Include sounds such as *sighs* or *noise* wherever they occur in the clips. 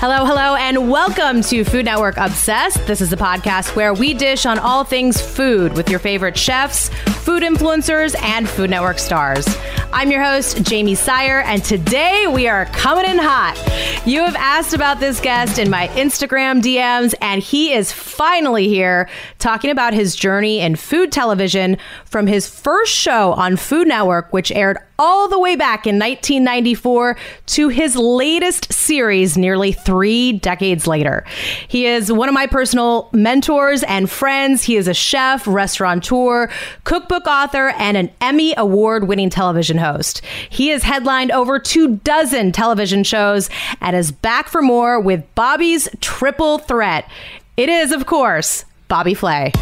Hello, hello, and welcome to Food Network Obsessed. This is a podcast where we dish on all things food with your favorite chefs, food influencers, and Food Network stars. I'm your host, Jamie Sire, and today we are coming in hot. You have asked about this guest in my Instagram DMs, and he is finally here talking about his journey in food television from his first show on Food Network, which aired all the way back in 1994 to his latest series nearly three decades later. He is one of my personal mentors and friends. He is a chef, restaurateur, cookbook author, and an Emmy award winning television host. He has headlined over two dozen television shows and is back for more with Bobby's Triple Threat. It is, of course, Bobby Flay.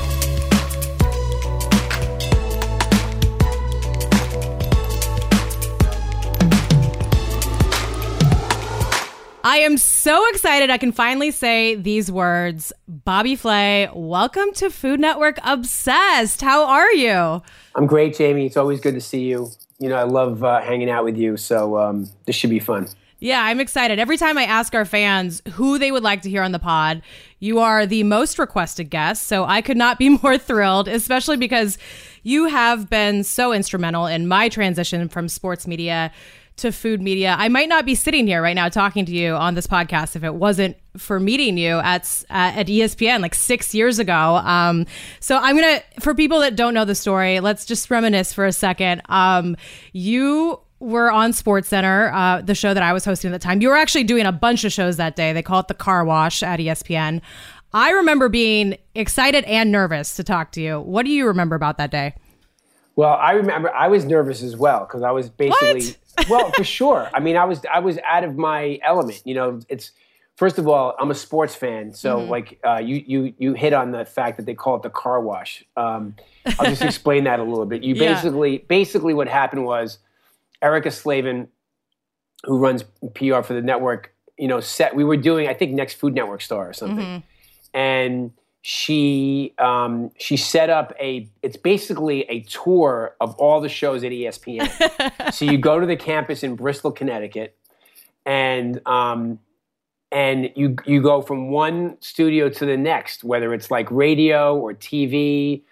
I am so excited I can finally say these words. Bobby Flay, welcome to Food Network Obsessed. How are you? I'm great, Jamie. It's always good to see you. You know, I love uh, hanging out with you, so um, this should be fun. Yeah, I'm excited. Every time I ask our fans who they would like to hear on the pod, you are the most requested guest. So I could not be *laughs* more thrilled, especially because you have been so instrumental in my transition from sports media to food media. I might not be sitting here right now talking to you on this podcast if it wasn't for meeting you at at ESPN like six years ago. Um, so I'm gonna for people that don't know the story, let's just reminisce for a second. Um, you were on Sports Center, uh, the show that I was hosting at the time. You were actually doing a bunch of shows that day. They call it the Car Wash at ESPN. I remember being excited and nervous to talk to you. What do you remember about that day? Well, I remember I was nervous as well because I was basically *laughs* well for sure. I mean, I was I was out of my element. You know, it's first of all, I'm a sports fan, so like uh, you you you hit on the fact that they call it the car wash. Um, I'll just *laughs* explain that a little bit. You Yeah. basically basically what happened was Erica Slavin, who runs PR for the network, you know, set we were doing I think next Food Network Star or something, and she um, she set up a it's basically a tour of all the shows at ESPN. *laughs* so you go to the campus in Bristol, Connecticut, and um, and you you go from one studio to the next, whether it's like radio or TV,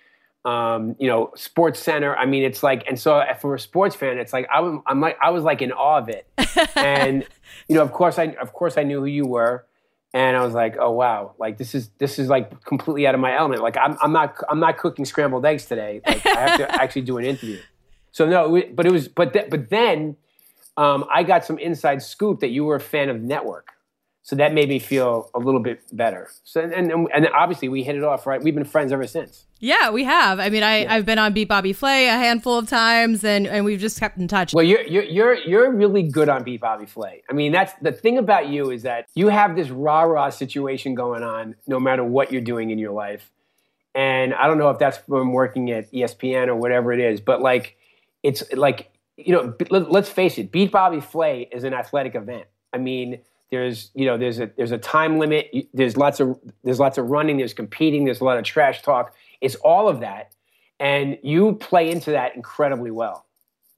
um, you know, Sports Center. I mean, it's like, and so for a sports fan, it's like I was, I'm like I was like in awe of it, *laughs* and you know, of course, I of course I knew who you were, and I was like, oh wow, like this is this is like completely out of my element. Like I'm I'm not I'm not cooking scrambled eggs today. Like I have to *laughs* actually do an interview. So no, but it was but th- but then um, I got some inside scoop that you were a fan of Network. So that made me feel a little bit better. So and and, and obviously we hit it off right. We've been friends ever since. Yeah, we have. I mean, I, I've been on Beat Bobby Flay a handful of times, and, and we've just kept in touch. Well, you're you're you're you're really good on Beat Bobby Flay. I mean, that's the thing about you is that you have this rah rah situation going on, no matter what you're doing in your life. And I don't know if that's from working at ESPN or whatever it is, but like, it's like you know, let's face it, Beat Bobby Flay is an athletic event. I mean, there's you know, there's a there's a time limit. There's lots of there's lots of running. There's competing. There's a lot of trash talk. It's all of that, and you play into that incredibly well.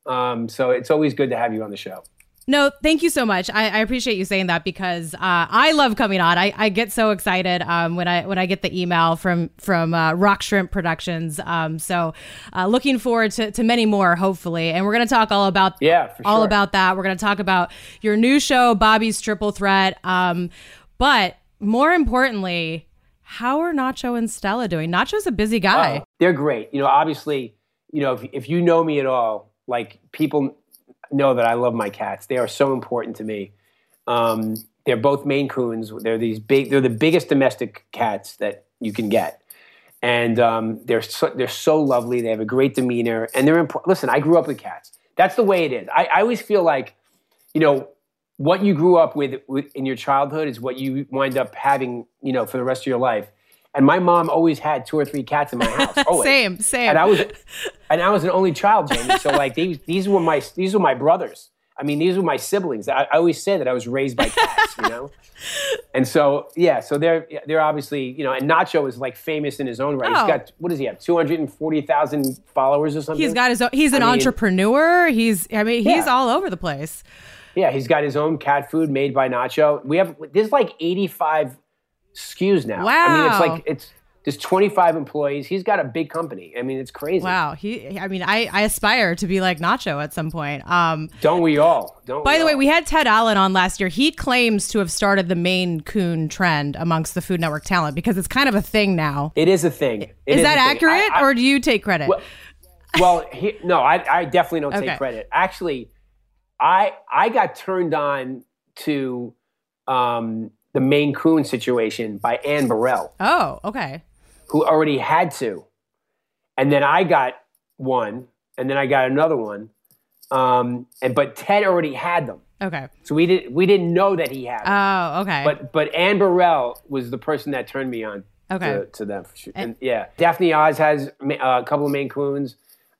Um, so it's always good to have you on the show. No, thank you so much. I, I appreciate you saying that because uh, I love coming on. I, I get so excited um, when I when I get the email from from uh, Rock Shrimp Productions. Um, so uh, looking forward to, to many more, hopefully. And we're going to talk all about Yeah, all sure. about that. We're going to talk about your new show, Bobby's Triple Threat. Um, but more importantly, how are Nacho and Stella doing? Nacho's a busy guy. Oh, they're great. You know, obviously, you know, if, if you know me at all, like people know that I love my cats. They are so important to me. Um, they're both Maine Coons. They're these big. They're the biggest domestic cats that you can get, and um, they're so, they're so lovely. They have a great demeanor, and they're important. Listen, I grew up with cats. That's the way it is. I, I always feel like, you know, what you grew up with, with in your childhood is what you wind up having, you know, for the rest of your life. And my mom always had two or three cats in my house. *laughs* Always. Same, same. And I was, and I was an only child, Jamie. So like these, these were my, these were my brothers. I mean, these were my siblings. I, I always say that I was raised by cats, you know. *laughs* And so yeah, so they're they're obviously you know, and Nacho is like famous in his own right. Oh. He's got what does he have? Two hundred and forty thousand followers or something. He's got his own, he's an I mean- entrepreneur. He's I mean he's Yeah. all over the place. Yeah, he's got his own cat food made by Nacho. We have there's like 85 SKUs now. Wow. I mean, it's like it's there's 25 employees. He's got a big company. I mean, it's crazy. Wow. He. I mean, I I aspire to be like Nacho at some point. Um. Don't we all? Don't. By the way, we had Ted Allen on last year. He claims to have started the Maine Coon trend amongst the Food Network talent because it's kind of a thing now. it is a thing. It Is, that accurate, I- I- or do you take credit? Well, well he, no, I, I definitely don't Okay. take credit. Actually, I I got turned on to um, the Maine Coon situation by Anne Burrell, oh, okay. who already had two, and then I got one, and then I got another one, um, and but Ted already had them, Okay. so we didn't we didn't know that he had them. Oh, okay. but but Anne Burrell was the person that turned me on Okay. to, to them. And, yeah, Daphne Oz has uh, a couple of Maine Coons.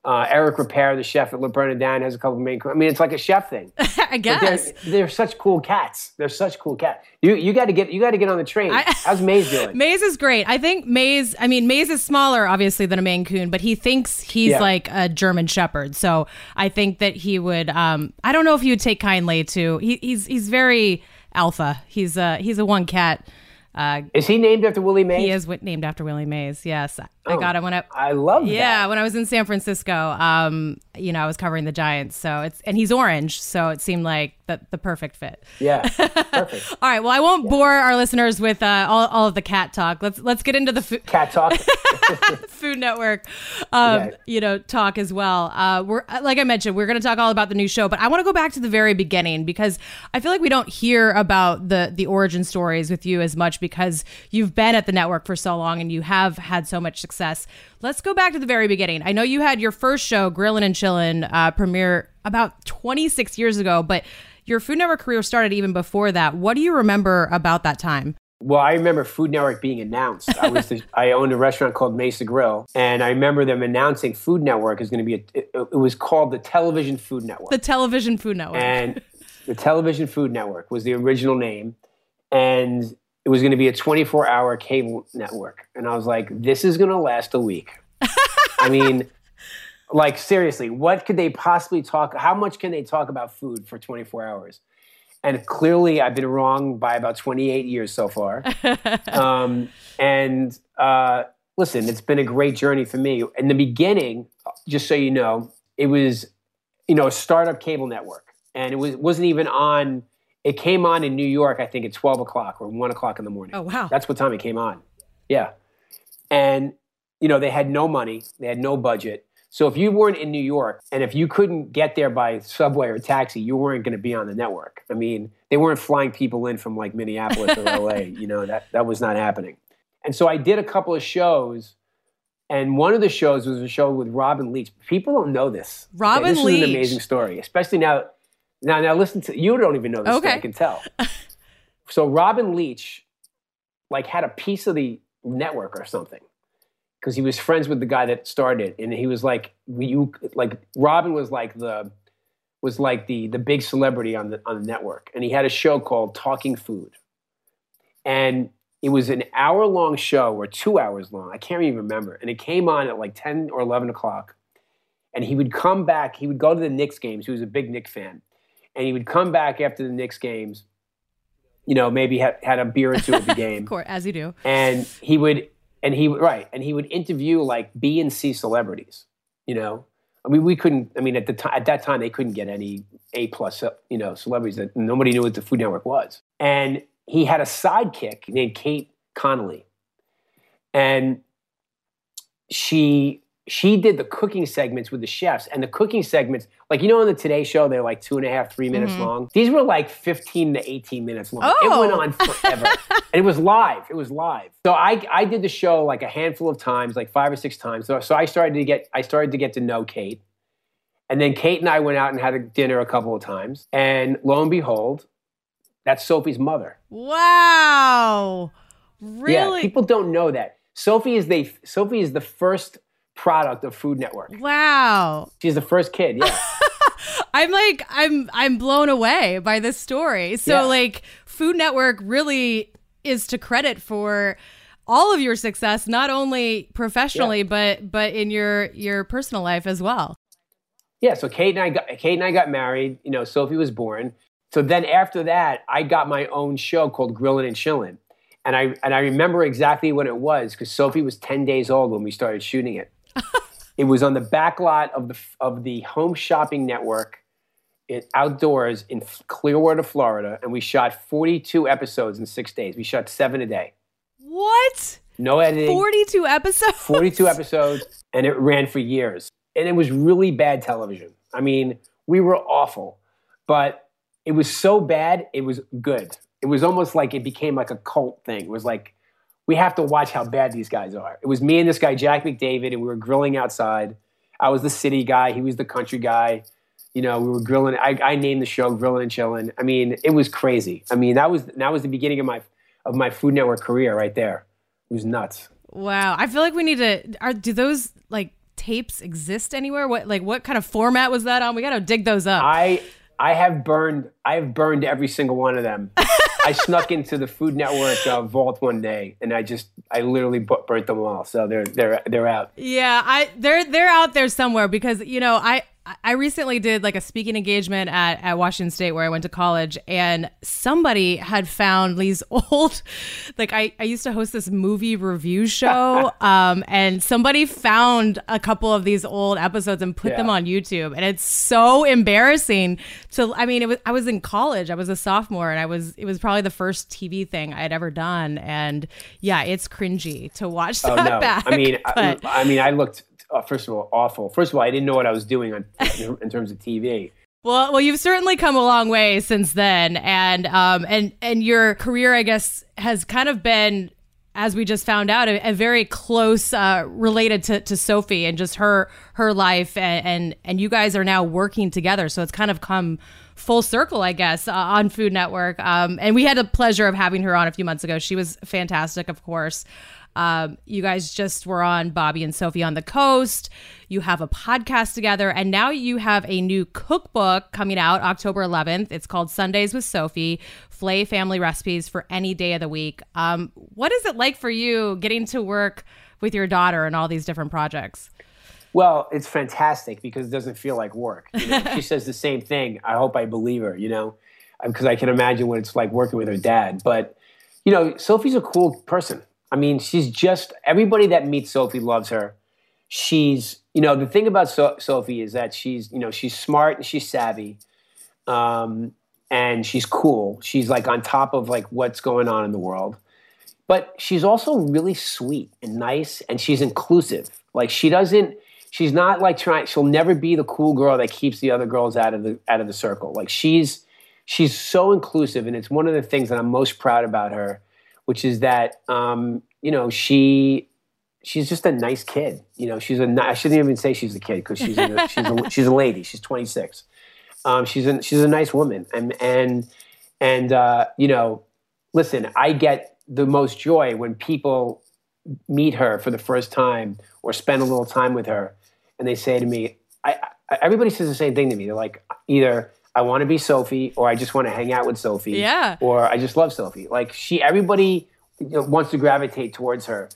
Uh, Eric Ripert, the chef at Le Bernardin, has a couple of Maine Coons. I mean, it's like a chef thing. *laughs* I But they're, guess. they're such cool cats. They're such cool cats. You you got to get you got to get on the train. I- How's *laughs* Mays doing? Mays is great. I think Mays, I mean, Mays is smaller, obviously, than a Maine Coon, but he thinks he's Yeah. like a German Shepherd. So I think that he would, um, I don't know if he would take kindly to, he, he's, he's very alpha. He's a, he's a one cat. Uh, Is he named after Willie Mays? he is named after Willie Mays. Yes. I Oh, got it when I, I love that. yeah, when I was in San Francisco, um, you know, I was covering the Giants. So it's, and he's orange. So it seemed like the, the perfect fit. Yeah, *laughs* perfect. All right. Well, I won't bore our listeners with uh, all, all of the cat talk. Let's let's get into the food. Cat talk. *laughs* Food Network, um, Okay. you know, talk as well. Uh, we're like I mentioned, we're going to talk all about the new show, but I want to go back to the very beginning because I feel like we don't hear about the the origin stories with you as much because you've been at the network for so long and you have had so much success. Let's go back to the very beginning. I know you had your first show, Grillin' and Chillin', uh, premiere about 26 years ago, but your Food Network career started even before that. What do you remember about that time? Well, I remember Food Network being announced. I was the, *laughs* I owned a restaurant called Mesa Grill, and I remember them announcing Food Network is going to be. A, it, it was called the Television Food Network, The television Food Network. and the Television Food Network was the original name, and it was going to be a 24-hour cable network. And I was like, this is going to last a week. I mean, *laughs* like seriously, what could they possibly talk? How much can they talk about food for 24 hours? And clearly, I've been wrong by about 28 years so far. *laughs* um, and uh, listen, it's been a great journey for me. In the beginning, just so you know, it was you know a startup cable network, and it was wasn't even on. It came on in New York, I think, at 12 o'clock or 1 o'clock in the morning. oh wow. That's what time it came on. Yeah. And, you know, they had no money, they had no budget. So if you weren't in New York and if you couldn't get there by subway or taxi, you weren't going to be on the network. I mean, they weren't flying people in from like Minneapolis or LA, *laughs* you know, that, that was not happening. And so I did a couple of shows. And one of the shows was a show with Robin Leach. People don't know this. okay? Robin this is an amazing story, especially now. Now, now listen to you. Don't even know this. Okay. I can tell. *laughs* so Robin Leach, like, had a piece of the network or something because he was friends with the guy that started, it, and he was like, you like Robin was like the was like the the big celebrity on the on the network, and he had a show called Talking Food, and it was an hour long show or two hours long. I can't even remember, and it came on at like ten or eleven o'clock, and he would come back. He would go to the Knicks games. He was a big Knicks fan, and he would come back after the Knicks games. You know, maybe had, had a beer or two at the *laughs* game Of course, as you do. and he would and he right and he would interview like b and c celebrities you know i mean we couldn't i mean at the time at that time they couldn't get any a plus you know celebrities that nobody knew what the food network was and he had a sidekick named kate connelly and she she did the cooking segments with the chefs and the cooking segments like you know on the today show they're like two and a half three minutes mm-hmm. long? These were like 15 to 18 minutes long. It went Oh. on forever. *laughs* And it was live. It was live. So i i did the show like a handful of times like five or six times. So, so i started to get i started to get to know kate. And then kate and i went out and had a dinner a couple of times. And lo and behold that's sophie's mother. Wow. Really? yeah people don't know that. Sophie is the sophie is the first product of food network wow. she's the first kid yeah *laughs* I'm like I'm I'm blown away by this story. So Yeah. like Food Network really is to credit for all of your success not only professionally but but in your your personal life as well. Yeah, so Kate and I got Kate and I got married. You know, Sophie was born, so then after that, I got my own show called Grillin' and Chillin'. And I and I remember exactly what it was because Sophie was 10 days old when we started shooting it. It was on the back lot of the of the Home Shopping Network it, outdoors in Clearwater, Florida, and we shot 42 episodes in six days. We shot seven a day. What? No editing. 42 episodes? 42 episodes, and it ran for years. And it was really bad television. I mean, we were awful, but it was so bad, it was good. It was almost like it became like a cult thing. It was like, we have to watch how bad these guys are. It was me and this guy, Jack McDavid, and we were grilling outside. I was the city guy, he was the country guy you know, we were grilling. I, I named the show "Grilling and Chilling." I mean, it was crazy. I mean, that was that was the beginning of my of my Food Network career right there. It was nuts. Wow, I feel like we need to. Are do those like tapes exist anywhere? What like what kind of format was that on? We got to dig those up. I I have burned I have burned every single one of them. *laughs* I snuck into the Food Network uh, vault one day, and I just I literally burnt them all. So they're they're they're out. Yeah, I they're they're out there somewhere because you know I I recently did like a speaking engagement at, at Washington State where I went to college, and somebody had found these *laughs* old, like I, I used to host this movie review show, *laughs* um, and somebody found a couple of these old episodes and put yeah. them on YouTube, and it's so embarrassing. To I mean, it was I was in college, I was a sophomore, and I was it was probably the first TV thing I had ever done, and yeah, it's cringy to watch oh, that oh, no. *laughs* back. I mean, I, I mean, I looked uh, first of all, awful. First of all, I didn't know what I was doing on, *laughs* in terms of TV. Well, well, you've certainly come a long way since then, and um, and and your career, I guess, has kind of been, as we just found out, a, a very close uh, related to, to Sophie and just her her life, and, and, and you guys are now working together, so it's kind of come full circle, I guess, uh, on Food Network. Um, and we had the pleasure of having her on a few months ago. She was fantastic, of course. Um, you guys just were on Bobby and Sophie on the Coast. You have a podcast together, and now you have a new cookbook coming out October 11th. It's called Sundays with Sophie Flay Family Recipes for Any Day of the Week. Um, what is it like for you getting to work with your daughter and all these different projects? Well, it's fantastic because it doesn't feel like work. You know? she *laughs* says the same thing. I hope I believe her, you know, because I can imagine what it's like working with her dad. But, you know, Sophie's a cool person. I mean, she's just everybody that meets Sophie loves her. She's, you know, the thing about so- Sophie is that she's, you know, she's smart and she's savvy, um, and she's cool. She's like on top of like what's going on in the world, but she's also really sweet and nice, and she's inclusive. Like she doesn't, she's not like trying. She'll never be the cool girl that keeps the other girls out of the out of the circle. Like she's, she's so inclusive, and it's one of the things that I'm most proud about her which is that um, you know she she's just a nice kid. You know, she's a I shouldn't even say she's a kid because she's a, *laughs* she's a, she's a lady. She's 26. Um, she's a she's a nice woman, and and and uh, you know, listen, I get the most joy when people meet her for the first time or spend a little time with her, and they say to me, I, I everybody says the same thing to me. They're like either I want to be Sophie, or I just want to hang out with Sophie. Yeah. Or I just love Sophie. Like she, everybody wants to gravitate towards her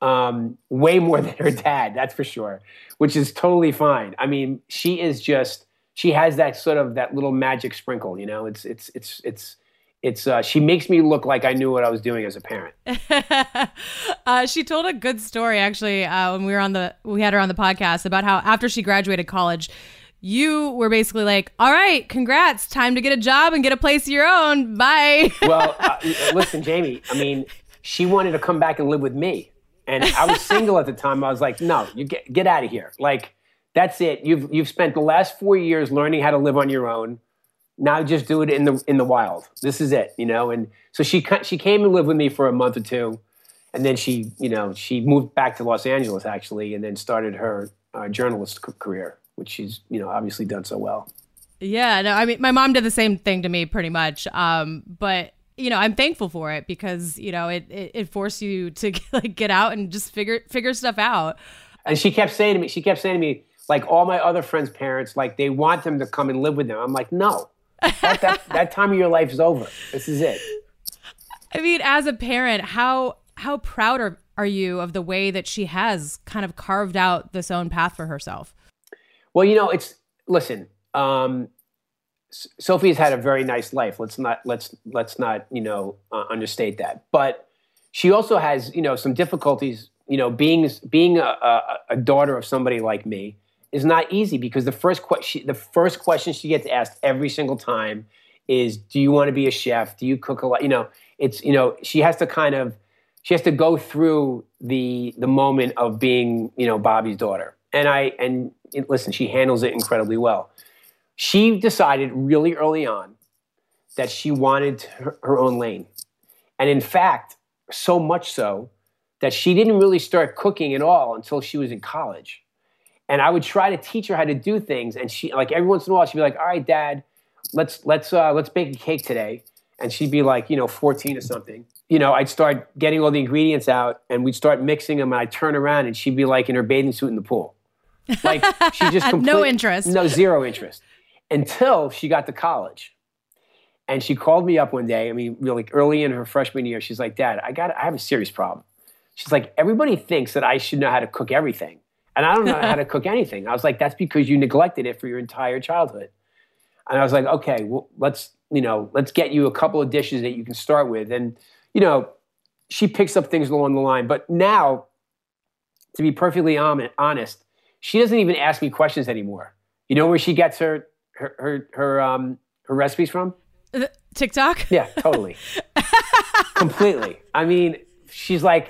um, way more *laughs* than her dad. That's for sure, which is totally fine. I mean, she is just she has that sort of that little magic sprinkle. You know, it's it's it's it's it's uh, she makes me look like I knew what I was doing as a parent. *laughs* uh, she told a good story actually uh, when we were on the we had her on the podcast about how after she graduated college you were basically like, all right, congrats, time to get a job and get a place of your own. Bye. *laughs* well, uh, listen, Jamie, I mean, she wanted to come back and live with me. And I was single at the time. I was like, no, you get, get out of here. Like, that's it. You've, you've spent the last four years learning how to live on your own. Now just do it in the, in the wild. This is it, you know? And so she, she came and lived with me for a month or two. And then she, you know, she moved back to Los Angeles actually, and then started her uh, journalist career which she's you know obviously done so well. Yeah, no, I mean my mom did the same thing to me pretty much. Um, but you know, I'm thankful for it because you know it it, it forced you to *laughs* like get out and just figure figure stuff out. And she kept saying to me, she kept saying to me, like all my other friends' parents, like they want them to come and live with them. I'm like, no, that, that, *laughs* that time of your life is over. This is it. I mean, as a parent, how how proud are, are you of the way that she has kind of carved out this own path for herself? Well, you know, it's listen. Um, Sophie's had a very nice life. Let's not let's let's not you know uh, understate that. But she also has you know some difficulties. You know, being being a, a, a daughter of somebody like me is not easy because the first question the first question she gets asked every single time is, "Do you want to be a chef? Do you cook a lot?" You know, it's you know she has to kind of she has to go through the the moment of being you know Bobby's daughter. And I and listen, she handles it incredibly well she decided really early on that she wanted her, her own lane. And in fact, so much so that she didn't really start cooking at all until she was in college. And I would try to teach her how to do things, and she like every once in a while she'd be like, "All right, Dad, let's let's uh, let's bake a cake today," and she'd be like, you know, 14 or something. You know, I'd start getting all the ingredients out, and we'd start mixing them, and I'd turn around, and she'd be like in her bathing suit in the pool, like she just *laughs* no interest, no zero interest until she got to college. And she called me up one day. I mean, really early in her freshman year, she's like, "Dad, I got, I have a serious problem." She's like, "Everybody thinks that I should know how to cook everything, and I don't know how to cook *laughs* anything." I was like, "That's because you neglected it for your entire childhood." And I was like, "Okay, well, let's, you know, let's get you a couple of dishes that you can start with." And you know, she picks up things along the line. But now, to be perfectly honest, she doesn't even ask me questions anymore. You know where she gets her her her her, um, her recipes from? Uh, TikTok? Yeah, totally. *laughs* Completely. I mean, she's like,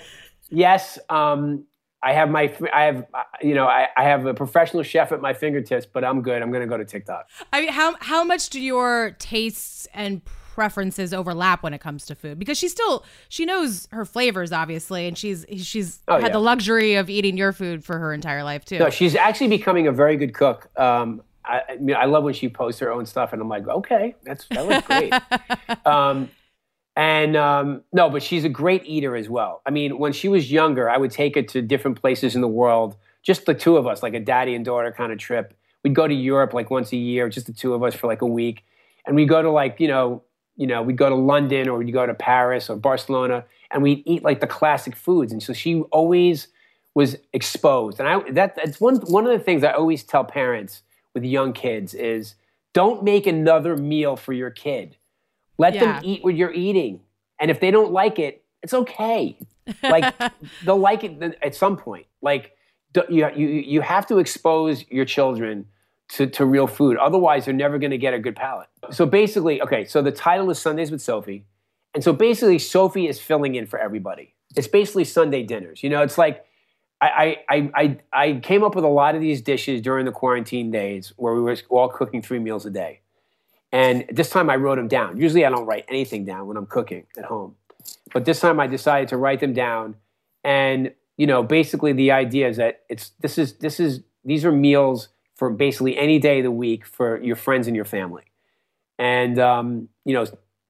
yes, um, I have my, I have, you know, I, I have a professional chef at my fingertips, but I'm good. I'm going to go to TikTok. I mean, how how much do your tastes and preferences overlap when it comes to food? Because she still she knows her flavors, obviously, and she's she's oh, had yeah. the luxury of eating your food for her entire life too. No, she's actually becoming a very good cook. Um, I, I, mean, I love when she posts her own stuff, and I'm like, okay, that's that looks great. *laughs* um, and um, no, but she's a great eater as well. I mean, when she was younger, I would take her to different places in the world, just the two of us, like a daddy and daughter kind of trip. We'd go to Europe like once a year, just the two of us for like a week, and we go to like you know, you know, we'd go to London or we'd go to Paris or Barcelona, and we'd eat like the classic foods. And so she always was exposed, and I that that's one one of the things I always tell parents with young kids is don't make another meal for your kid. Let yeah. them eat what you're eating. And if they don't like it, it's okay. Like *laughs* they'll like it at some point. Like you, you, you have to expose your children to, to real food. Otherwise, they're never going to get a good palate. So basically, okay, so the title is Sundays with Sophie. And so basically, Sophie is filling in for everybody. It's basically Sunday dinners. You know, it's like I, I, I, I came up with a lot of these dishes during the quarantine days where we were all cooking three meals a day. And this time I wrote them down. Usually I don't write anything down when I'm cooking at home. But this time I decided to write them down. And, you know, basically the idea is that it's this is this is these are meals for basically any day of the week for your friends and your family. And um, you know,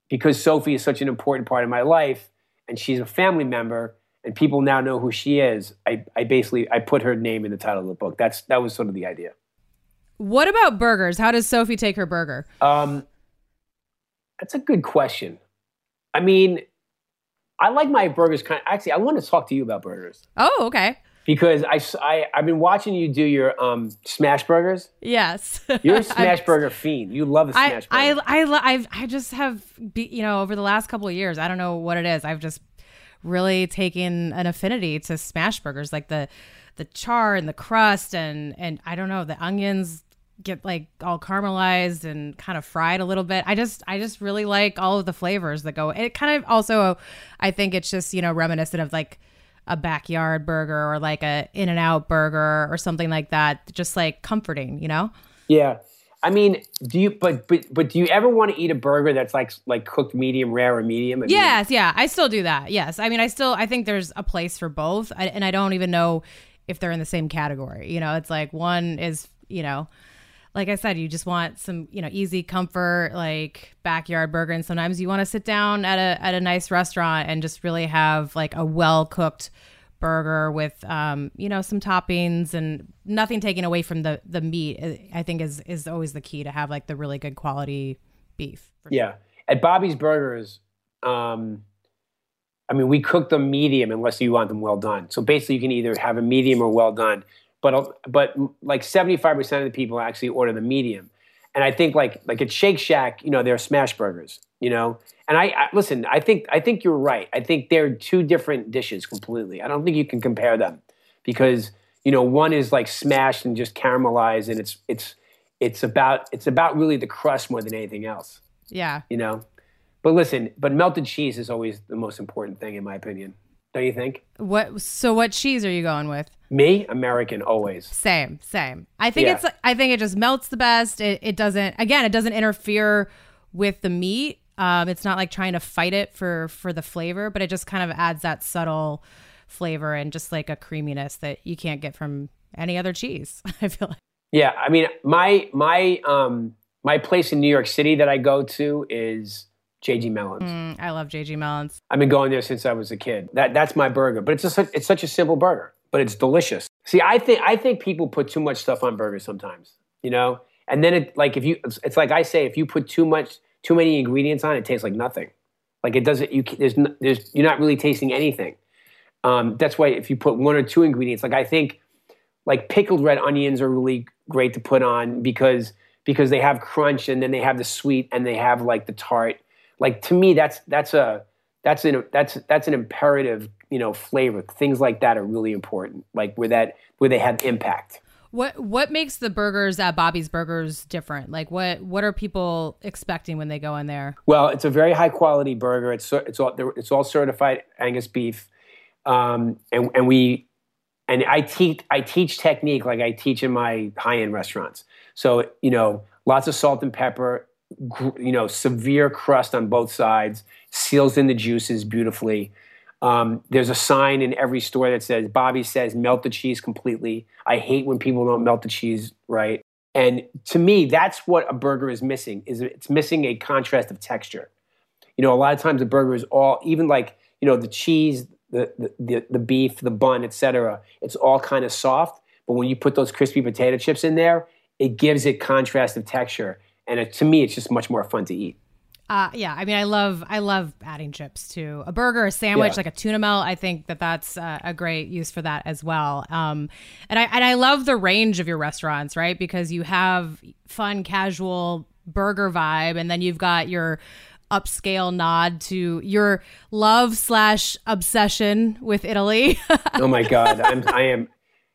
because Sophie is such an important part of my life and she's a family member, and people now know who she is, I, I basically I put her name in the title of the book. That's that was sort of the idea. What about burgers? How does Sophie take her burger? Um, that's a good question. I mean, I like my burgers kind of. Actually, I want to talk to you about burgers. Oh, okay. Because I, I I've been watching you do your um, smash burgers. Yes, *laughs* you're a smash burger fiend. You love a smash I, burger. I I I I just have be, you know over the last couple of years. I don't know what it is. I've just really taken an affinity to smash burgers, like the the char and the crust and and I don't know the onions get like all caramelized and kind of fried a little bit. I just I just really like all of the flavors that go. It kind of also I think it's just, you know, reminiscent of like a backyard burger or like a in and out burger or something like that. Just like comforting, you know? Yeah. I mean, do you? But but but do you ever want to eat a burger that's like like cooked medium rare or medium? I yes, yeah, I still do that. Yes, I mean, I still I think there's a place for both, I, and I don't even know if they're in the same category. You know, it's like one is you know, like I said, you just want some you know easy comfort like backyard burger, and sometimes you want to sit down at a at a nice restaurant and just really have like a well cooked burger with um, you know some toppings and nothing taken away from the the meat uh, i think is is always the key to have like the really good quality beef yeah. At bobby's burgers um i mean we cook them medium unless you want them well done. So basically you can either have a medium or well done but but like 75% of the people actually order the medium And I think like like at Shake Shack, you know, they're smash burgers, you know. And I, I listen, I think I think you're right. I think they're two different dishes completely. I don't think you can compare them because you know one is like smashed and just caramelized, and it's it's it's about it's about really the crust more than anything else. Yeah. You know. But listen, but melted cheese is always the most important thing in my opinion. Don't you think? What? So what cheese are you going with? Me, American, always. Same, same. I think Yeah. it's. I think it just melts the best. It, it doesn't. Again, it doesn't interfere with the meat. Um, it's not like trying to fight it for for the flavor, but it just kind of adds that subtle flavor and just like a creaminess that you can't get from any other cheese. *laughs* I feel like. Yeah, I mean, my my um my place in New York City that I go to is JG Melons. Mm, I love JG Melons. I've been going there since I was a kid. That that's my burger, but it's just it's such a simple burger, but it's delicious. See, I think I think people put too much stuff on burgers sometimes, you know, and then it like if you it's, like I say if you put too much too many ingredients on it, tastes like nothing. Like it doesn't you there's there's you're not really tasting anything. Um, that's why if you put one or two ingredients, like I think like pickled red onions are really great to put on because because they have crunch and then they have the sweet and they have like the tart. Like to me, that's that's a that's an that's that's an imperative you know flavor. Things like that are really important. Like where that where they have impact. What what makes the burgers at Bobby's Burgers different? Like what what are people expecting when they go in there? Well, it's a very high quality burger. It's it's all it's all certified Angus beef, um, and and we and I teach I teach technique like I teach in my high end restaurants. So you know, lots of salt and pepper. You know, severe crust on both sides, seals in the juices beautifully. Um, there's a sign in every store that says Bobby says melt the cheese completely. I hate when people don't melt the cheese right. And to me, that's what a burger is missing. Is it's missing a contrast of texture. You know, a lot of times the burger is all even like you know the cheese, the the the, the beef, the bun, etc. It's all kind of soft. But when you put those crispy potato chips in there, it gives it contrast of texture. And it, to me, it's just much more fun to eat. Uh, yeah, I mean, I love I love adding chips to a burger, a sandwich, Yeah. like a tuna melt. I think that that's uh, a great use for that as well. Um, and I and I love the range of your restaurants, right? Because you have fun, casual burger vibe, and then you've got your upscale nod to your love slash obsession with Italy. *laughs* Oh my God, I'm, I am.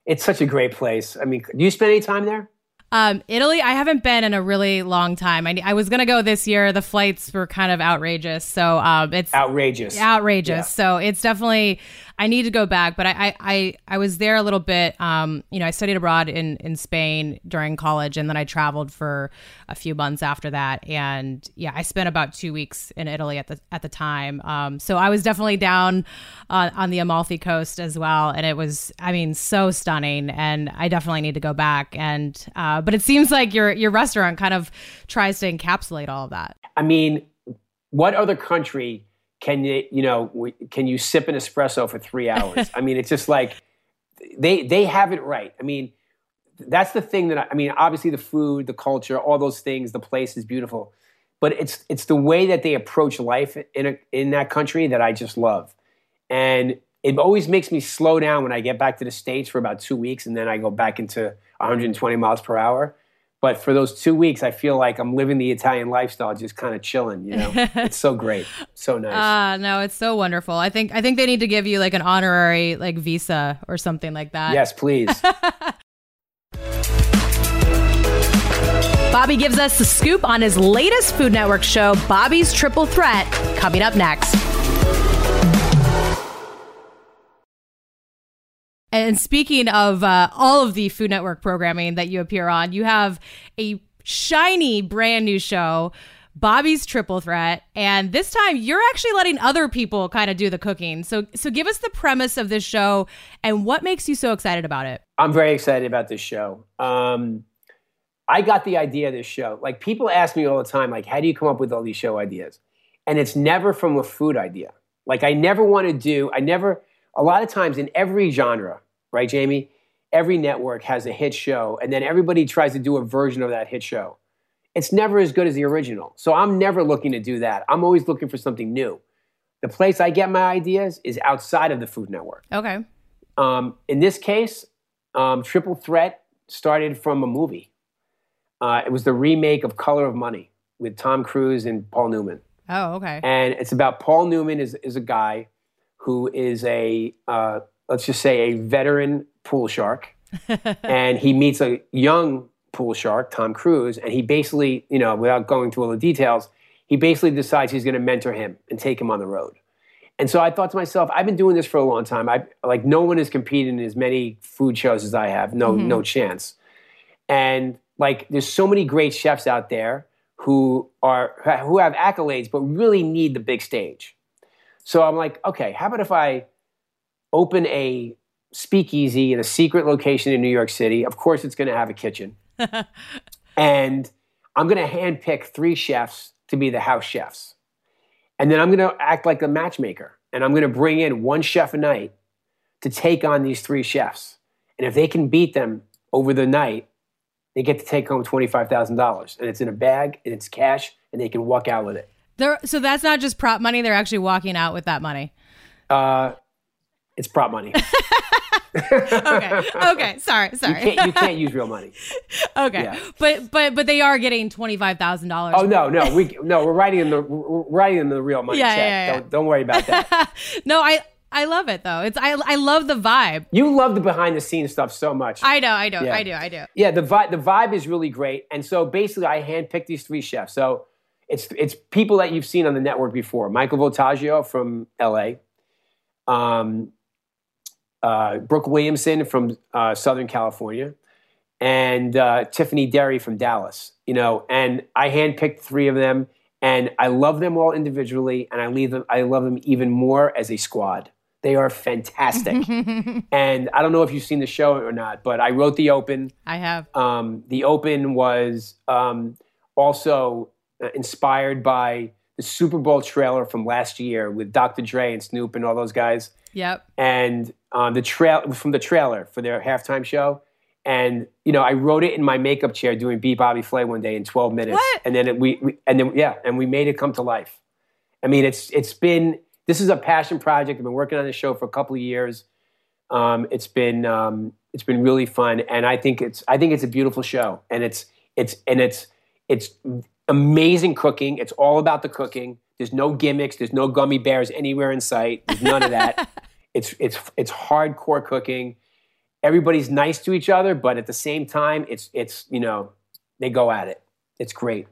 It's such a great place. I mean, do you spend any time there? Um, Italy, I haven't been in a really long time. I, I was gonna go this year. The flights were kind of outrageous, so um, it's Outrageous. outrageous. Yeah. So it's definitely I need to go back. But I I I, was there a little bit. Um, you know, I studied abroad in in Spain during college, and then I traveled for a few months after that. And yeah, I spent about two weeks in Italy at the at the time. Um, so I was definitely down uh, on the Amalfi Coast as well, and it was I mean so stunning. And I definitely need to go back. And uh, but it seems like your your restaurant kind of tries to encapsulate all of that. I mean, what other country can you, you know, can you sip an espresso for three hours? I mean, it's just like they they have it right. I mean, that's the thing that I, I mean. Obviously, the food, the culture, all those things, the place is beautiful, but it's it's the way that they approach life in a, in that country that I just love, and it always makes me slow down when I get back to the states for about two weeks, and then I go back into 120 miles per hour. But for those two weeks, I feel like I'm living the Italian lifestyle, just kind of chilling. You know, *laughs* it's so great, so nice. Ah, no, it's so wonderful. I think I think they need to give you like an honorary like visa or something like that. yes, please. *laughs* Bobby gives us the scoop on his latest Food Network show, Bobby's Triple Threat, coming up next. And speaking of uh, all of the Food Network programming that you appear on, you have a shiny brand new show, Bobby's Triple Threat, and this time you're actually letting other people kind of do the cooking. So, so give us the premise of this show and what makes you so excited about it. I'm very excited about this show. Um, I got the idea of this show. Like people ask me all the time, like, how do you come up with all these show ideas? And it's never from a food idea. Like I never want to do. I never. A lot of times in every genre, right, Jamie? Every network has a hit show, and then everybody tries to do a version of that hit show. It's never as good as the original. So I'm never looking to do that. I'm always looking for something new. The place I get my ideas is outside of the Food Network. Okay. Um, in this case, um, Triple Threat started from a movie. Uh, it was the remake of Color of Money with Tom Cruise and Paul Newman. Oh, okay. And it's about Paul Newman is, is a guy who is a, uh, let's just say, a veteran pool shark. *laughs* and he meets a young pool shark, Tom Cruise, and he basically, you know, without going through all the details, he basically decides he's going to mentor him and take him on the road. And so I thought to myself, I've been doing this for a long time. I like no one has competed in as many food shows as I have. No, mm-hmm. no chance. And like, there's so many great chefs out there who are who have accolades, but really need the big stage. So I'm like, okay, how about if I open a speakeasy in a secret location in New York City? Of course, it's going to have a kitchen, *laughs* and I'm going to handpick three chefs to be the house chefs. And then I'm going to act like a matchmaker and I'm going to bring in one chef a night to take on these three chefs. And if they can beat them over the night, they get to take home $25,000 and it's in a bag and it's cash and they can walk out with it. They're, so that's not just prop money, they're actually walking out with that money. Uh, it's prop money. *laughs* okay. Okay. Sorry. Sorry. You can't, you can't use real money. *laughs* okay. Yeah. But but but they are getting twenty five thousand dollars. Oh no no we no we're writing in the we're writing in the real money yeah, check. Yeah, yeah. Don't, don't worry about that. *laughs* no, I I love it though. It's I I love the vibe. You love the behind the scenes stuff so much. I know, I know, yeah. I do, I do. Yeah, the vibe the vibe is really great. And so basically I handpicked these three chefs. So it's it's people that you've seen on the network before. Michael Voltaggio from LA. Um, uh, Brooke Williamson from uh, Southern California, and uh, Tiffany Derry from Dallas. You know, and I handpicked three of them, and I love them all individually, and I leave them. I love them even more as a squad. They are fantastic, *laughs* and I don't know if you've seen the show or not, but I wrote the open. I have. Um, the open was um, also uh, inspired by the Super Bowl trailer from last year with Dr. Dre and Snoop and all those guys. Yep. And um, the trail from the trailer for their halftime show. And you know, I wrote it in my makeup chair doing Beat Bobby Flay one day in 12 minutes. What? And then it, we, we, and then yeah, and we made it come to life. I mean, it's it's been this is a passion project. I've been working on this show for a couple of years. Um, it's been um, it's been really fun, and I think it's I think it's a beautiful show, and it's it's and it's it's amazing cooking. It's all about the cooking. There's no gimmicks. There's no gummy bears anywhere in sight. There's none of that. *laughs* it's it's it's hardcore cooking. Everybody's nice to each other, but at the same time, it's it's you know they go at it. It's great.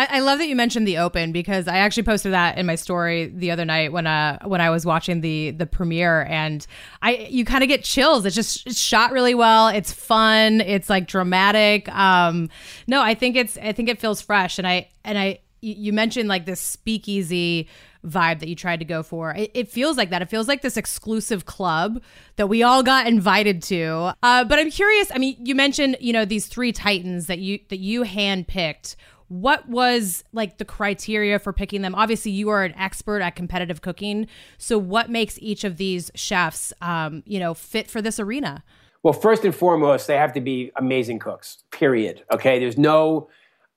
I, love that you mentioned the open because I actually posted that in my story the other night when uh when I was watching the the premiere and I you kind of get chills. It's just it's shot really well. It's fun. It's like dramatic. Um, no, I think it's I think it feels fresh and I and I you mentioned like this speakeasy vibe that you tried to go for. It, it, feels like that. It feels like this exclusive club that we all got invited to. Uh, but I'm curious. I mean, you mentioned you know these three titans that you that you handpicked what was like the criteria for picking them obviously you are an expert at competitive cooking so what makes each of these chefs um, you know fit for this arena well first and foremost they have to be amazing cooks period okay there's no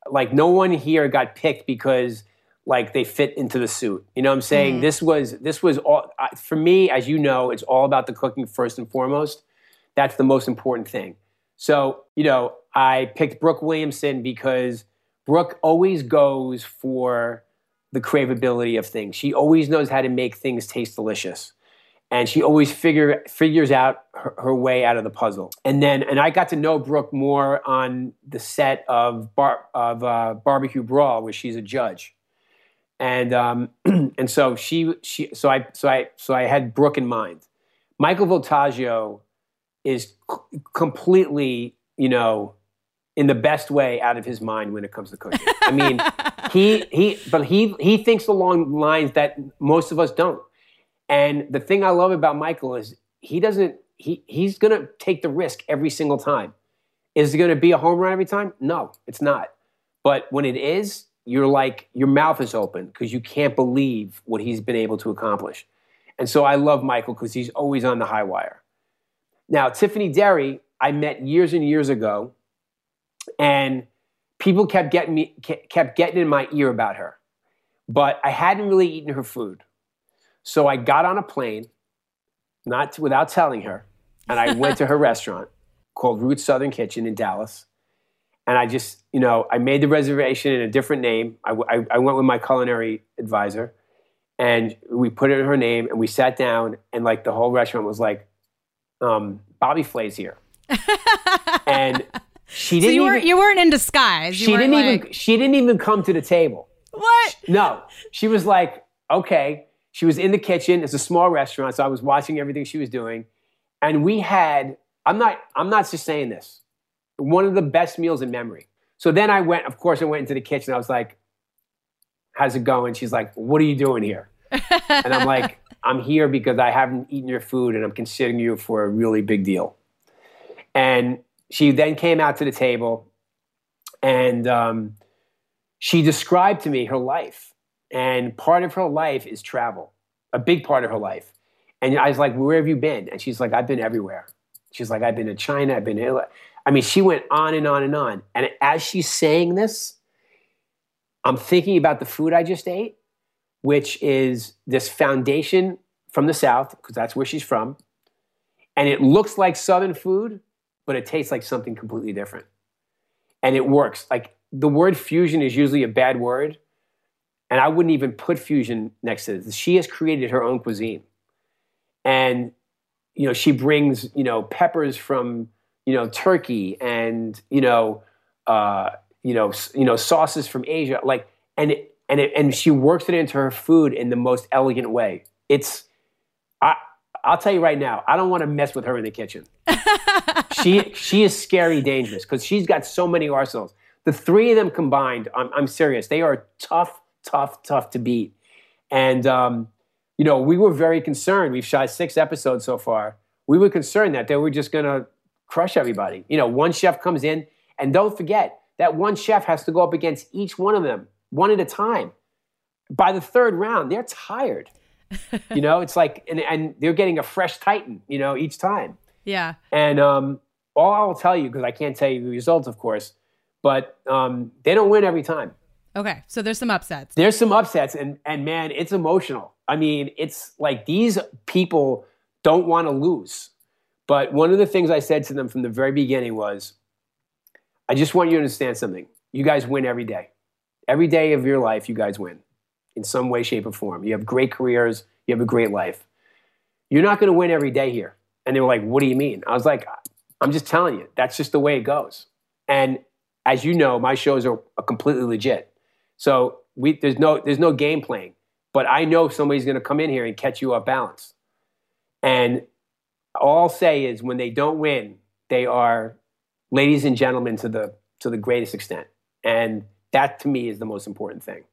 like no one here got picked because like they fit into the suit you know what i'm saying mm. this was this was all for me as you know it's all about the cooking first and foremost that's the most important thing so you know i picked brooke williamson because Brooke always goes for the craveability of things. She always knows how to make things taste delicious. And she always figure, figures out her, her way out of the puzzle. And then, and I got to know Brooke more on the set of, bar, of uh, Barbecue Brawl, where she's a judge. And, um, *clears throat* and so she, she, so I, so I, so I had Brooke in mind. Michael Voltaggio is c- completely, you know, in the best way out of his mind when it comes to cooking. I mean, *laughs* he he but he he thinks along lines that most of us don't. And the thing I love about Michael is he doesn't he he's going to take the risk every single time. Is it going to be a home run every time? No, it's not. But when it is, you're like your mouth is open because you can't believe what he's been able to accomplish. And so I love Michael because he's always on the high wire. Now, Tiffany Derry, I met years and years ago and people kept getting me kept getting in my ear about her but i hadn't really eaten her food so i got on a plane not to, without telling her and i went to her *laughs* restaurant called Roots Southern Kitchen in dallas and I just, you know, I made the reservation in a different name. I, I, I went with my culinary advisor, and we put it in her name, and we sat down, and like the whole restaurant was like, um, Bobby Flay's *laughs* here, and she didn't you even, weren't you weren't in disguise. You she didn't like, even she didn't even come to the table. what? No, she was like, okay. She was in the kitchen. It's a small restaurant, so I was watching everything she was doing, and we had. I'm not. I'm not just saying this. One of the best meals in memory. So then I went. Of course, I went into the kitchen. I was like, "How's it going?" She's like, "What are you doing here?" *laughs* And I'm like, "I'm here because I haven't eaten your food, and I'm considering you for a really big deal." And she then came out to the table, and um, she described to me her life. And part of her life is travel, a big part of her life. And I was like, Where have you been? And she's like, I've been everywhere. She's like, I've been to China, I've been to Italy. I mean, she went on and on and on. And as she's saying this, I'm thinking about the food I just ate, which is this foundation from the South, because that's where she's from. And it looks like Southern food, but it tastes like something completely different. And it works. Like the word fusion is usually a bad word. And I wouldn't even put fusion next to this. She has created her own cuisine. And, you know, she brings, you know, peppers from, you know, Turkey and, you know, uh, you know, you know, sauces from Asia. Like, and it, and it, and she works it into her food in the most elegant way. It's, I, I'll tell you right now, I don't want to mess with her in the kitchen. *laughs* she, she is scary dangerous because she's got so many arsenals. The three of them combined, I'm, I'm serious, they are tough, tough, tough to beat. And, um, you know, we were very concerned. We've shot six episodes so far. We were concerned that they were just going to crush everybody. You know, one chef comes in, and don't forget that one chef has to go up against each one of them one at a time. By the third round, they're tired. *laughs* you know, it's like, and, and they're getting a fresh Titan, you know, each time. Yeah. And um, all I will tell you, because I can't tell you the results, of course, but um, they don't win every time. Okay. So there's some upsets. There's some upsets, and and man, it's emotional. I mean, it's like these people don't want to lose. But one of the things I said to them from the very beginning was, I just want you to understand something. You guys win every day. Every day of your life, you guys win in some way, shape, or form. You have great careers, you have a great life. You're not going to win every day here. And they were like, What do you mean? I was like, I'm just telling you, that's just the way it goes. And as you know, my shows are, completely legit. So we, there's, no, there's no game playing. But I know somebody's going to come in here and catch you off balance. And all say is when they don't win, they are ladies and gentlemen to the, to the greatest extent. And that to me is the most important thing.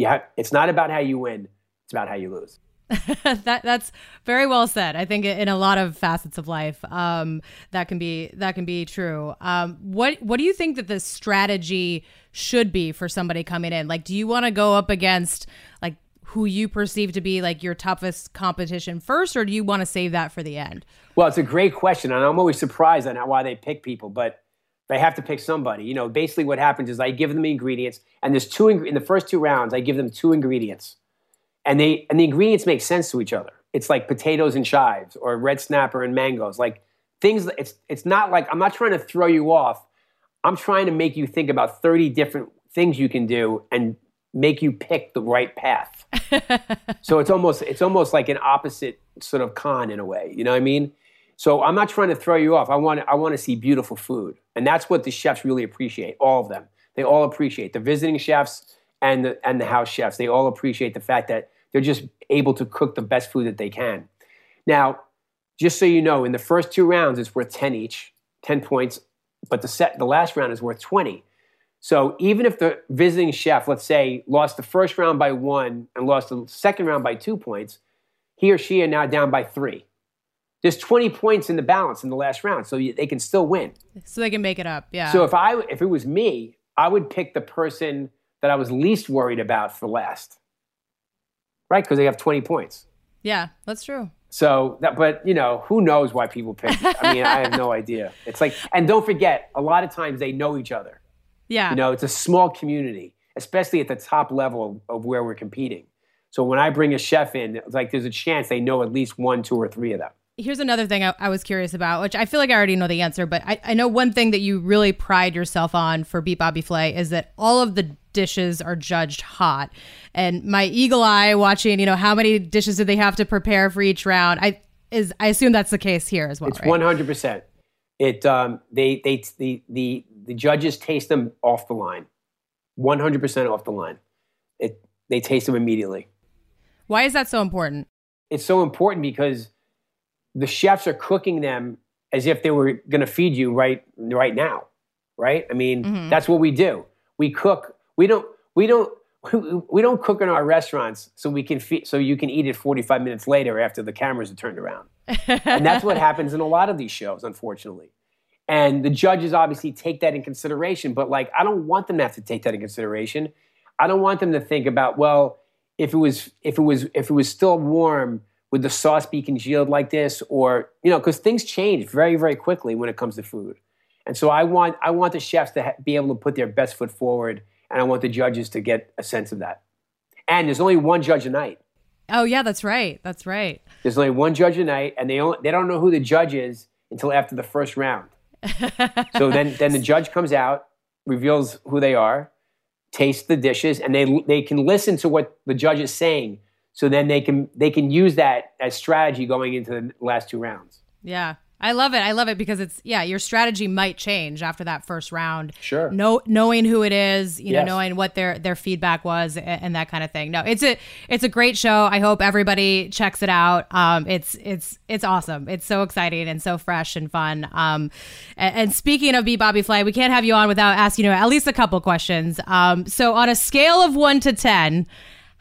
Have, it's not about how you win, it's about how you lose. *laughs* that that's very well said. I think in a lot of facets of life, um, that can be that can be true. Um, what what do you think that the strategy should be for somebody coming in? Like, do you want to go up against like who you perceive to be like your toughest competition first, or do you want to save that for the end? Well, it's a great question, and I'm always surprised on why they pick people, but they have to pick somebody. You know, basically what happens is I give them the ingredients, and there's two in the first two rounds. I give them two ingredients, and they and the ingredients make sense to each other. It's like potatoes and chives, or red snapper and mangoes, like things. It's it's not like I'm not trying to throw you off. I'm trying to make you think about 30 different things you can do and make you pick the right path. *laughs* so it's almost it's almost like an opposite sort of con in a way. You know what I mean? So I'm not trying to throw you off. I want I want to see beautiful food, and that's what the chefs really appreciate. All of them, they all appreciate the visiting chefs and the and the house chefs. They all appreciate the fact that they're just able to cook the best food that they can. Now, just so you know, in the first two rounds, it's worth ten each, ten points. But the set the last round is worth twenty. So even if the visiting chef, let's say, lost the first round by one and lost the second round by two points, he or she are now down by three. There's 20 points in the balance in the last round, so they can still win. So they can make it up. Yeah. So if I if it was me, I would pick the person that I was least worried about for last, right? Because they have 20 points. yeah, that's true. So that, but you know, who knows why people pick? I mean, I have no *laughs* idea. It's like, and don't forget, a lot of times they know each other. Yeah. You know, it's a small community, especially at the top level of, of where we're competing. So when I bring a chef in, it's like there's a chance they know at least one, two, or three of them. Here's another thing I, I, was curious about, which I feel like I already know the answer, but I, I know one thing that you really pride yourself on for Beat Bobby Flay is that all of the dishes are judged hot. And my eagle eye watching, you know, how many dishes do they have to prepare for each round? I is I assume that's the case here as well. It's one hundred percent. It um, they they the the the judges taste them off the line, one hundred percent off the line. It they taste them immediately. Why is that so important? It's so important because the chefs are cooking them as if they were going to feed you right right now, right? I mean, mm-hmm. that's what we do. We cook. We don't. We don't. *laughs* We don't cook in our restaurants so we can feed, so you can eat it 45 minutes later after the cameras are turned around. and that's what *laughs* happens in a lot of these shows, unfortunately. And the judges obviously take that in consideration, but like I don't want them to have to take that in consideration. I don't want them to think about, well, if it was if it was if it was still warm, would the sauce be congealed like this? Or you know because things change very very quickly when it comes to food. And so i want i want the chefs to ha- be able to put their best foot forward and i want the judges to get a sense of that. And there's only one judge a night. Oh yeah that's right. That's right. There's only one judge a night and they only, they don't know who the judge is until after the first round *laughs* so then then the judge comes out reveals who they are tastes the dishes and they they can listen to what the judge is saying so then they can they can use that as strategy going into the last two rounds. Yeah. I love it. I love it because it's yeah, your strategy might change after that first round. Sure. Know, knowing who it is, you yes. know, knowing what their their feedback was and, and, that kind of thing. No, it's a it's a great show. I hope everybody checks it out. Um, it's it's it's awesome. It's so exciting and so fresh and fun. Um, and, and speaking of Beat Bobby Flay, we can't have you on without asking you at least a couple questions. Um, so on a scale of one to ten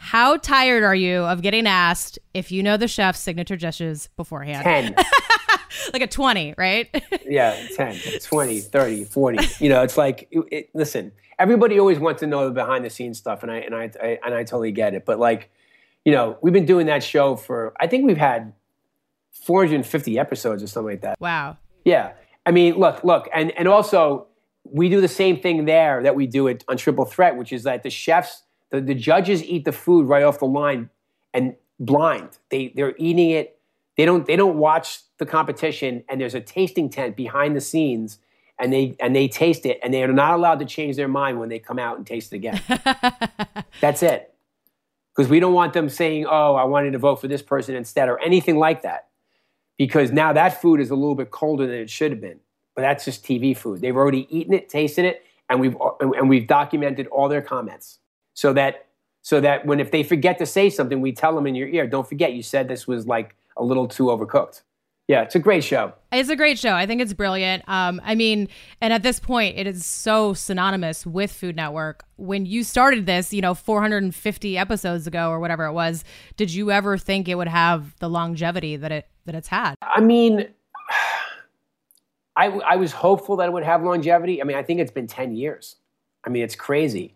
how tired are you of getting asked if you know the chef's signature dishes beforehand? 10. *laughs* like a 20, right? yeah, 10, 20, 30, 40. You know, it's like, it, it, listen, everybody always wants to know the behind the scenes stuff, and I, and I, I, and I totally get it. But like, you know, we've been doing that show for, I think we've had 450 episodes or something like that. Wow. Yeah. I mean, look, look, and, and also, we do the same thing there that we do it on Triple Threat, which is that the chefs the, the judges eat the food right off the line and blind. They they're eating it. They don't they don't watch the competition and there's a tasting tent behind the scenes and they and they taste it and they are not allowed to change their mind when they come out and taste it again. *laughs* That's it. Because we don't want them saying, "Oh, I wanted to vote for this person instead" or anything like that. Because now that food is a little bit colder than it should have been. But that's just TV food. They've already eaten it, tasted it, and we've and we've documented all their comments so that so that when if they forget to say something, we tell them in your ear, don't forget you said this was like a little too overcooked. Yeah, it's a great show. It's a great show. I think it's brilliant. Um, I mean, and at this point, it is so synonymous with Food Network. When you started this, you know, 450 episodes ago or whatever it was, did you ever think it would have the longevity that it that it's had? I mean, *sighs* I I was hopeful that it would have longevity. I mean, I think it's been 10 years. I mean, it's crazy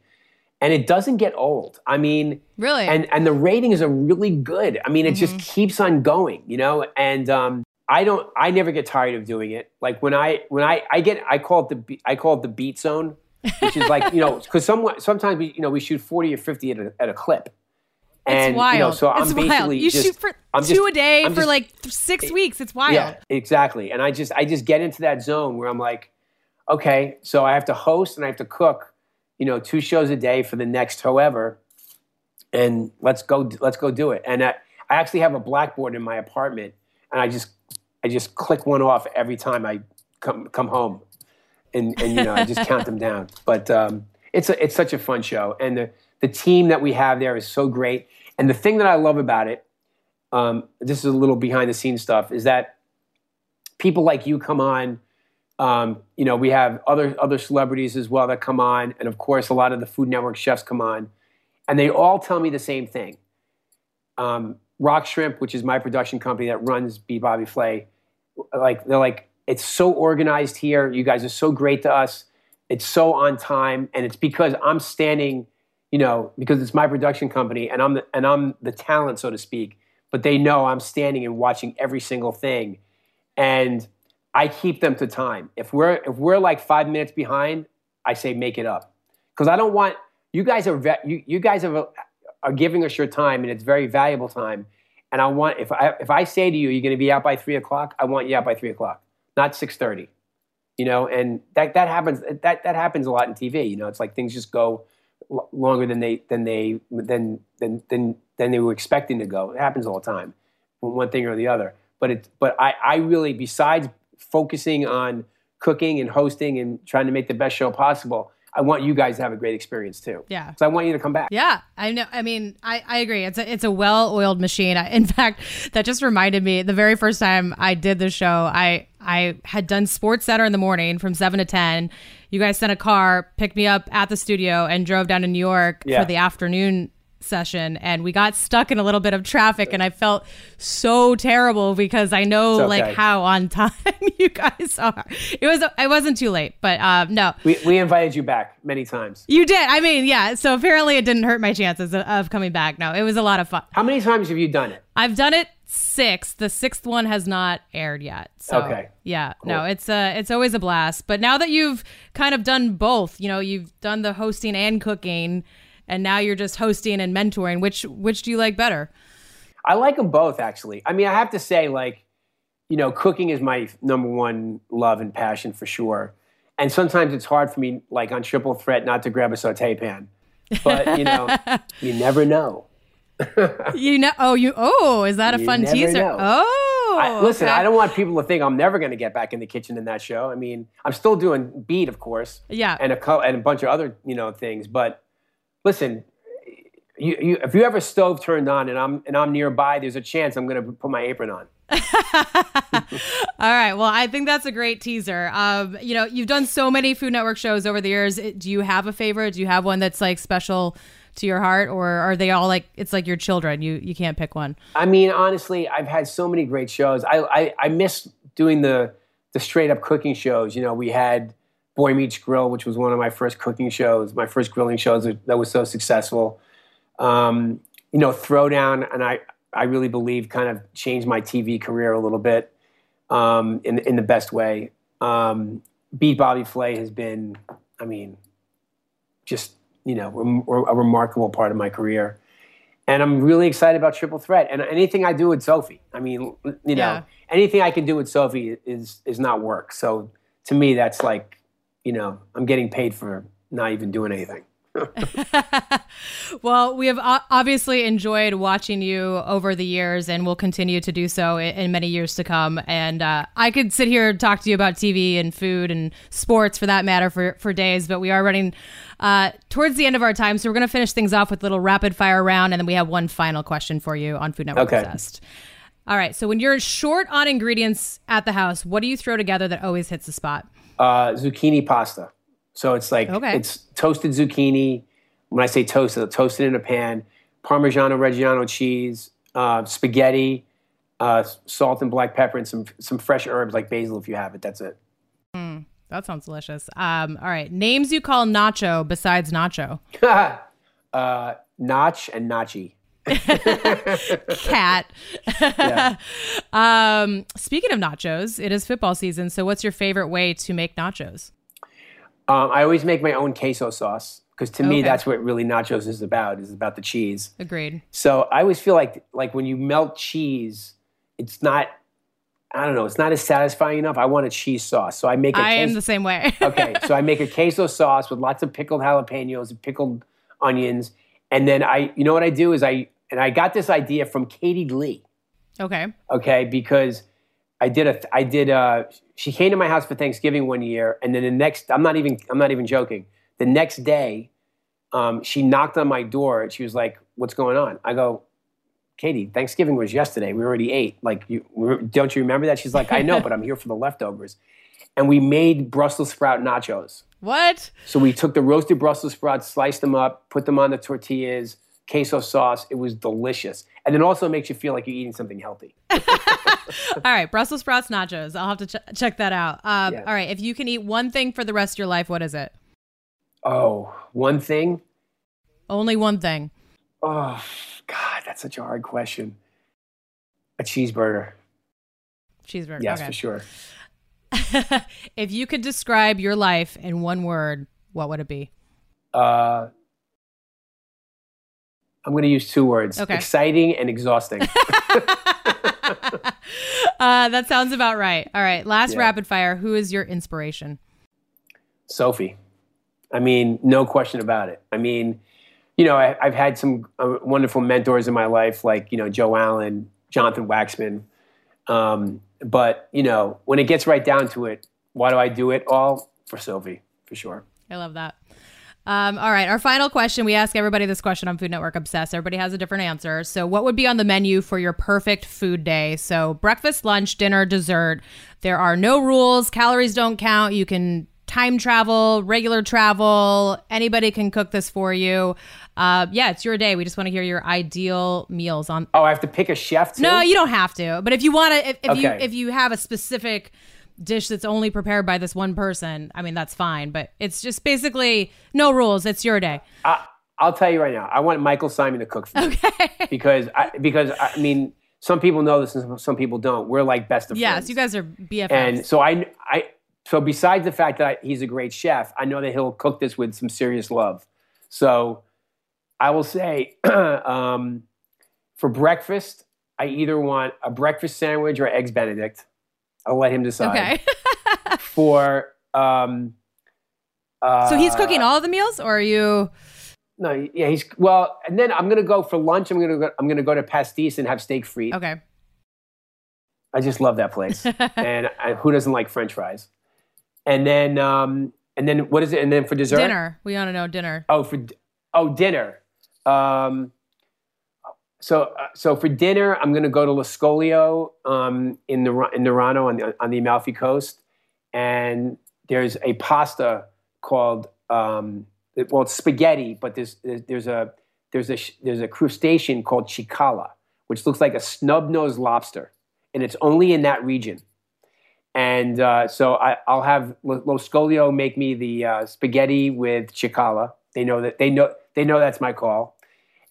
and it doesn't get old. I mean, really, and and the ratings are really good. I mean, it mm-hmm. just keeps on going, you know. And um, I don't, I never get tired of doing it. Like when I when I I get, I call it the I call it the beat zone, which is like you know, *laughs* because some sometimes we you know we shoot forty or fifty at a, at a clip. And, it's wild. You know, so I'm it's basically wild. You just, shoot for I'm two just, a day I'm for like six weeks. It's wild. Yeah, exactly. And I just I just get into that zone where I'm like, okay, so I have to host and I have to cook you know, two shows a day for the next however, and let's go, let's go do it. And I, I actually have a blackboard in my apartment, and I just, I just click one off every time I come come home, and and you know, I just count them down. *laughs* But um, it's a, it's such a fun show, and the the team that we have there is so great. And the thing that I love about it, um, this is a little behind the scenes stuff, is that people like you come on um, you know, we have other other celebrities as well that come on, and of course, a lot of the Food Network chefs come on, and they all tell me the same thing. Um, Rock Shrimp, which is my production company that runs Beat Bobby Flay, like they're like, it's so organized here. You guys are so great to us. It's so on time, and it's because I'm standing, you know, because it's my production company, and I'm the, and I'm the talent, so to speak. But they know I'm standing and watching every single thing, and I keep them to time. If we're if we're like five minutes behind, I say make it up because I don't want you guys are you, you guys are, are giving us your time and it's very valuable time, and I want if I if I say to you, you're going to be out by three o'clock, I want you out by three o'clock, not six thirty. You know, and that that happens that that happens a lot in TV. You know, it's like things just go longer than they than they than than than than they were expecting to go. It happens all the time, one thing or the other. But it but I I really besides focusing on cooking and hosting and trying to make the best show possible. I want you guys to have a great experience too. Yeah. So I want you to come back. Yeah, I know. I mean, I, I agree. It's a it's a well oiled machine. I, in *laughs* fact, that just reminded me the very first time I did the show, I I had done SportsCenter in the morning from seven to ten. You guys sent a car, picked me up at the studio, and drove down to New York Yeah. for the afternoon session and we got stuck in a little bit of traffic and I felt so terrible because I know It's like how on *laughs* time you guys are. It was I wasn't too late, but um no. We we invited you back many times. You did. I mean, yeah. So apparently it didn't hurt my chances of, of coming back. No, it was a lot of fun. How many times have you done it? I've done it six. The sixth one has not aired yet. So Okay. yeah, no, it's uh it's always a blast. But now that you've kind of done both, you know, you've done the hosting and cooking, and now you're just hosting and mentoring. Which which do you like better? I like them both, actually. I mean, I have to say, like, you know, cooking is my number one love and passion for sure. And sometimes it's hard for me, like on Triple Threat, not to grab a saute pan. But you know, *laughs* you never know. You know? Oh, you. Oh, is that a You fun teaser? know. Oh, I, listen, okay. I don't want people to think I'm never going to get back in the kitchen in that show. I mean, I'm still doing beat, of course, Yeah. and a co- and a bunch of other you know things. But listen, you, you, if you have a stove turned on and I'm and I'm nearby, there's a chance I'm going to put my apron on. *laughs* All right. Well, I think that's a great teaser. Um, you know, you've done so many Food Network shows over the years. Do you have a favorite? Do you have one that's like special to your heart, or are they all like it's like your children? You you can't pick one. I mean, honestly, I've had so many great shows. I I, I miss doing the the straight up cooking shows. You know, we had Boy Meets Grill, which was one of my first cooking shows, my first grilling shows that was so successful. Um, you know, Throwdown, and I I really believe kind of changed my TV career a little bit um, in in the best way. Um, Beat Bobby Flay has been, I mean, just you know, rem- a remarkable part of my career and I'm really excited about Triple Threat and anything I do with Sophie. I mean, you know, Yeah. anything I can do with Sophie is is not work. So to me, that's like, you know, I'm getting paid for not even doing anything. *laughs* Well, we have obviously enjoyed watching you over the years, and will continue to do so in, in many years to come. And uh, I could sit here and talk to you about TV and food and sports, for that matter, for for days. But we are running uh, towards the end of our time, so we're going to finish things off with a little rapid fire round, and then we have one final question for you on Food Network Okay. Obsessed. All right. So when you're short on ingredients at the house, what do you throw together that always hits the spot? Uh, zucchini pasta. So it's like Okay. it's toasted zucchini. When I say toasted, toasted in a pan, Parmigiano Reggiano cheese, uh, spaghetti, uh, salt and black pepper, and some some fresh herbs like basil if you have it. That's it. That sounds delicious. Um, all right. Names you call nacho besides nacho. *laughs* uh, Notch and Nachi. *laughs* cat. Yeah. *laughs* um, speaking of nachos, it is football season. So, what's your favorite way to make nachos? Um, I always make my own queso sauce because to me that's what really nachos is about. Is about the cheese. Agreed. So I always feel like like when you melt cheese, it's not. I don't know. It's not as satisfying enough. I want a cheese sauce, so I make a I am queso- the same way. *laughs* okay, so I make a queso sauce with lots of pickled jalapenos and pickled onions, and then I, you know what I do is I, and I got this idea from Katie Lee. okay. okay because i did a i did uh she came to my house for thanksgiving one year and then the next i'm not even i'm not even joking. The next day um, she knocked on my door and she was like what's going on? I go katie thanksgiving was yesterday. We already ate. Like you don't you remember that? She's like i know but i'm *laughs* here for the leftovers. And we made brussels sprout nachos. What? so we took the roasted Brussels sprouts, sliced them up, put them on the tortillas, queso sauce. It was delicious. And it also makes you feel like you're eating something healthy. *laughs* All right. Brussels sprouts nachos. I'll have to ch- check that out. Um, Yeah. All right. If you can eat one thing for the rest of your life, what is it? Oh, one thing? Only one thing. Oh, God, that's such a hard question. A cheeseburger. Cheeseburger. Yes, okay. for sure. *laughs* if you could describe your life in one word, what would it be? Uh, I'm going to use two words: Okay. exciting and exhausting. *laughs* Uh, that sounds about right. All right. Last Yeah. rapid fire. Who is your inspiration? Sophie. I mean, no question about it. I mean, you know, I, I've had some uh, wonderful mentors in my life, like you know Joe Allen, Jonathan Waxman. Um, but you know, when it gets right down to it, why do I do it all for Sophie? For sure. I love that. Um, all right. Our final question. We ask everybody this question on Food Network Obsessed. Everybody has a different answer. So, what would be on the menu for your perfect food day? So, breakfast, lunch, dinner, dessert. There are no rules. Calories don't count. You can time travel, regular travel. Anybody can cook this for you. Uh, yeah, it's your day. We just want to hear your ideal meals on. Oh, I have to pick a chef too. No, you don't have to. But if you want to, if, if you if you have a specific dish that's only prepared by this one person, I mean that's fine. But it's just basically no rules. It's your day. I, I'll tell you right now. I want Michael Symon to cook for me Okay. *laughs* because I, because I mean, some people know this and some- people don't. We're like best of yes, friends. you guys are BFFs. And so I, I, so besides the fact that I, he's a great chef, I know that he'll cook this with some serious love. So I will say, *clears throat* um, for breakfast, I either want a breakfast sandwich or eggs Benedict. I'll let him decide. okay. *laughs* For um, uh, so he's cooking all the meals, or are you? No, yeah, he's well, and then I'm gonna go for lunch. I'm gonna go, I'm gonna go to Pastis and have steak frite. Okay. I just love that place. *laughs* and I, who doesn't like French fries? And then, um, and then what is it? And then for dessert, Dinner. We want to know dinner. Oh, for oh dinner. Um, so uh, so for dinner, I'm going to go to Lo Scoglio um, in the in Nerano on the on the Amalfi Coast, and there's a pasta called um, well, it's spaghetti, but there's there's a there's a there's a crustacean called cicala, which looks like a snub nosed lobster, and it's only in that region. And uh, so I, I'll have Lo Lo Scoglio make me the uh, spaghetti with cicala. They know that they know they know that's my call.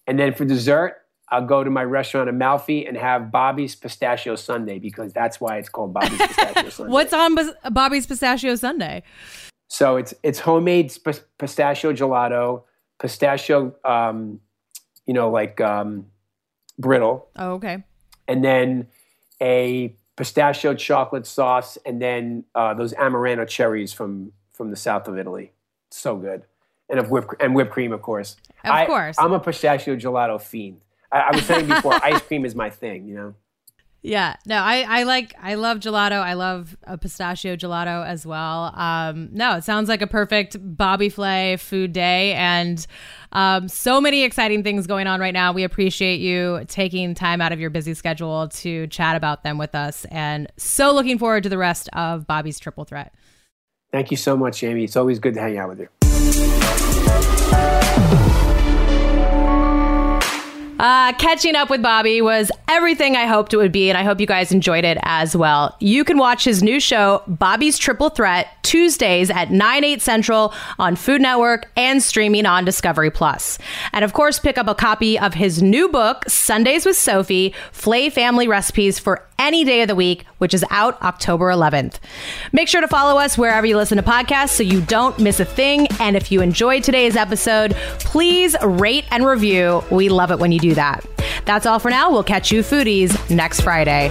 And then for dessert, I'll go to my restaurant Amalfi and have Bobby's Pistachio Sundae because that's why it's called Bobby's Pistachio *laughs* Sundae. What's on Bobby's Pistachio Sundae? So it's it's homemade sp- pistachio gelato, pistachio, um, you know, like um, brittle, Oh, okay. and then a pistachio chocolate sauce, and then uh, those Amarena cherries from from the south of Italy. So good, and of whipped and whipped cream, of course. Of I, course. I'm a pistachio gelato fiend. I, I was saying *laughs* before, ice cream is my thing. You know. Yeah, no, I, I like I love gelato. I love a pistachio gelato as well. Um, no, it sounds like a perfect Bobby Flay food day, and um, so many exciting things going on right now. We appreciate you taking time out of your busy schedule to chat about them with us, and so looking forward to the rest of Bobby's Triple Threat. Thank you so much, Jamie. It's always good to hang out with you. Uh, catching up with Bobby was everything I hoped it would be, and I hope you guys enjoyed it as well. You can watch his new show, Bobby's Triple Threat, Tuesdays at 9, 8 central on Food Network and streaming on Discovery Plus. And of course, pick up a copy of his new book, Sundays with Sophie Flay Family Recipes for any day of the week, which is out October 11th. Make sure to follow us wherever you listen to podcasts so you don't miss a thing. And if you enjoyed today's episode, please rate and review. We love it when you do that. That's all for now. We'll catch you foodies next Friday.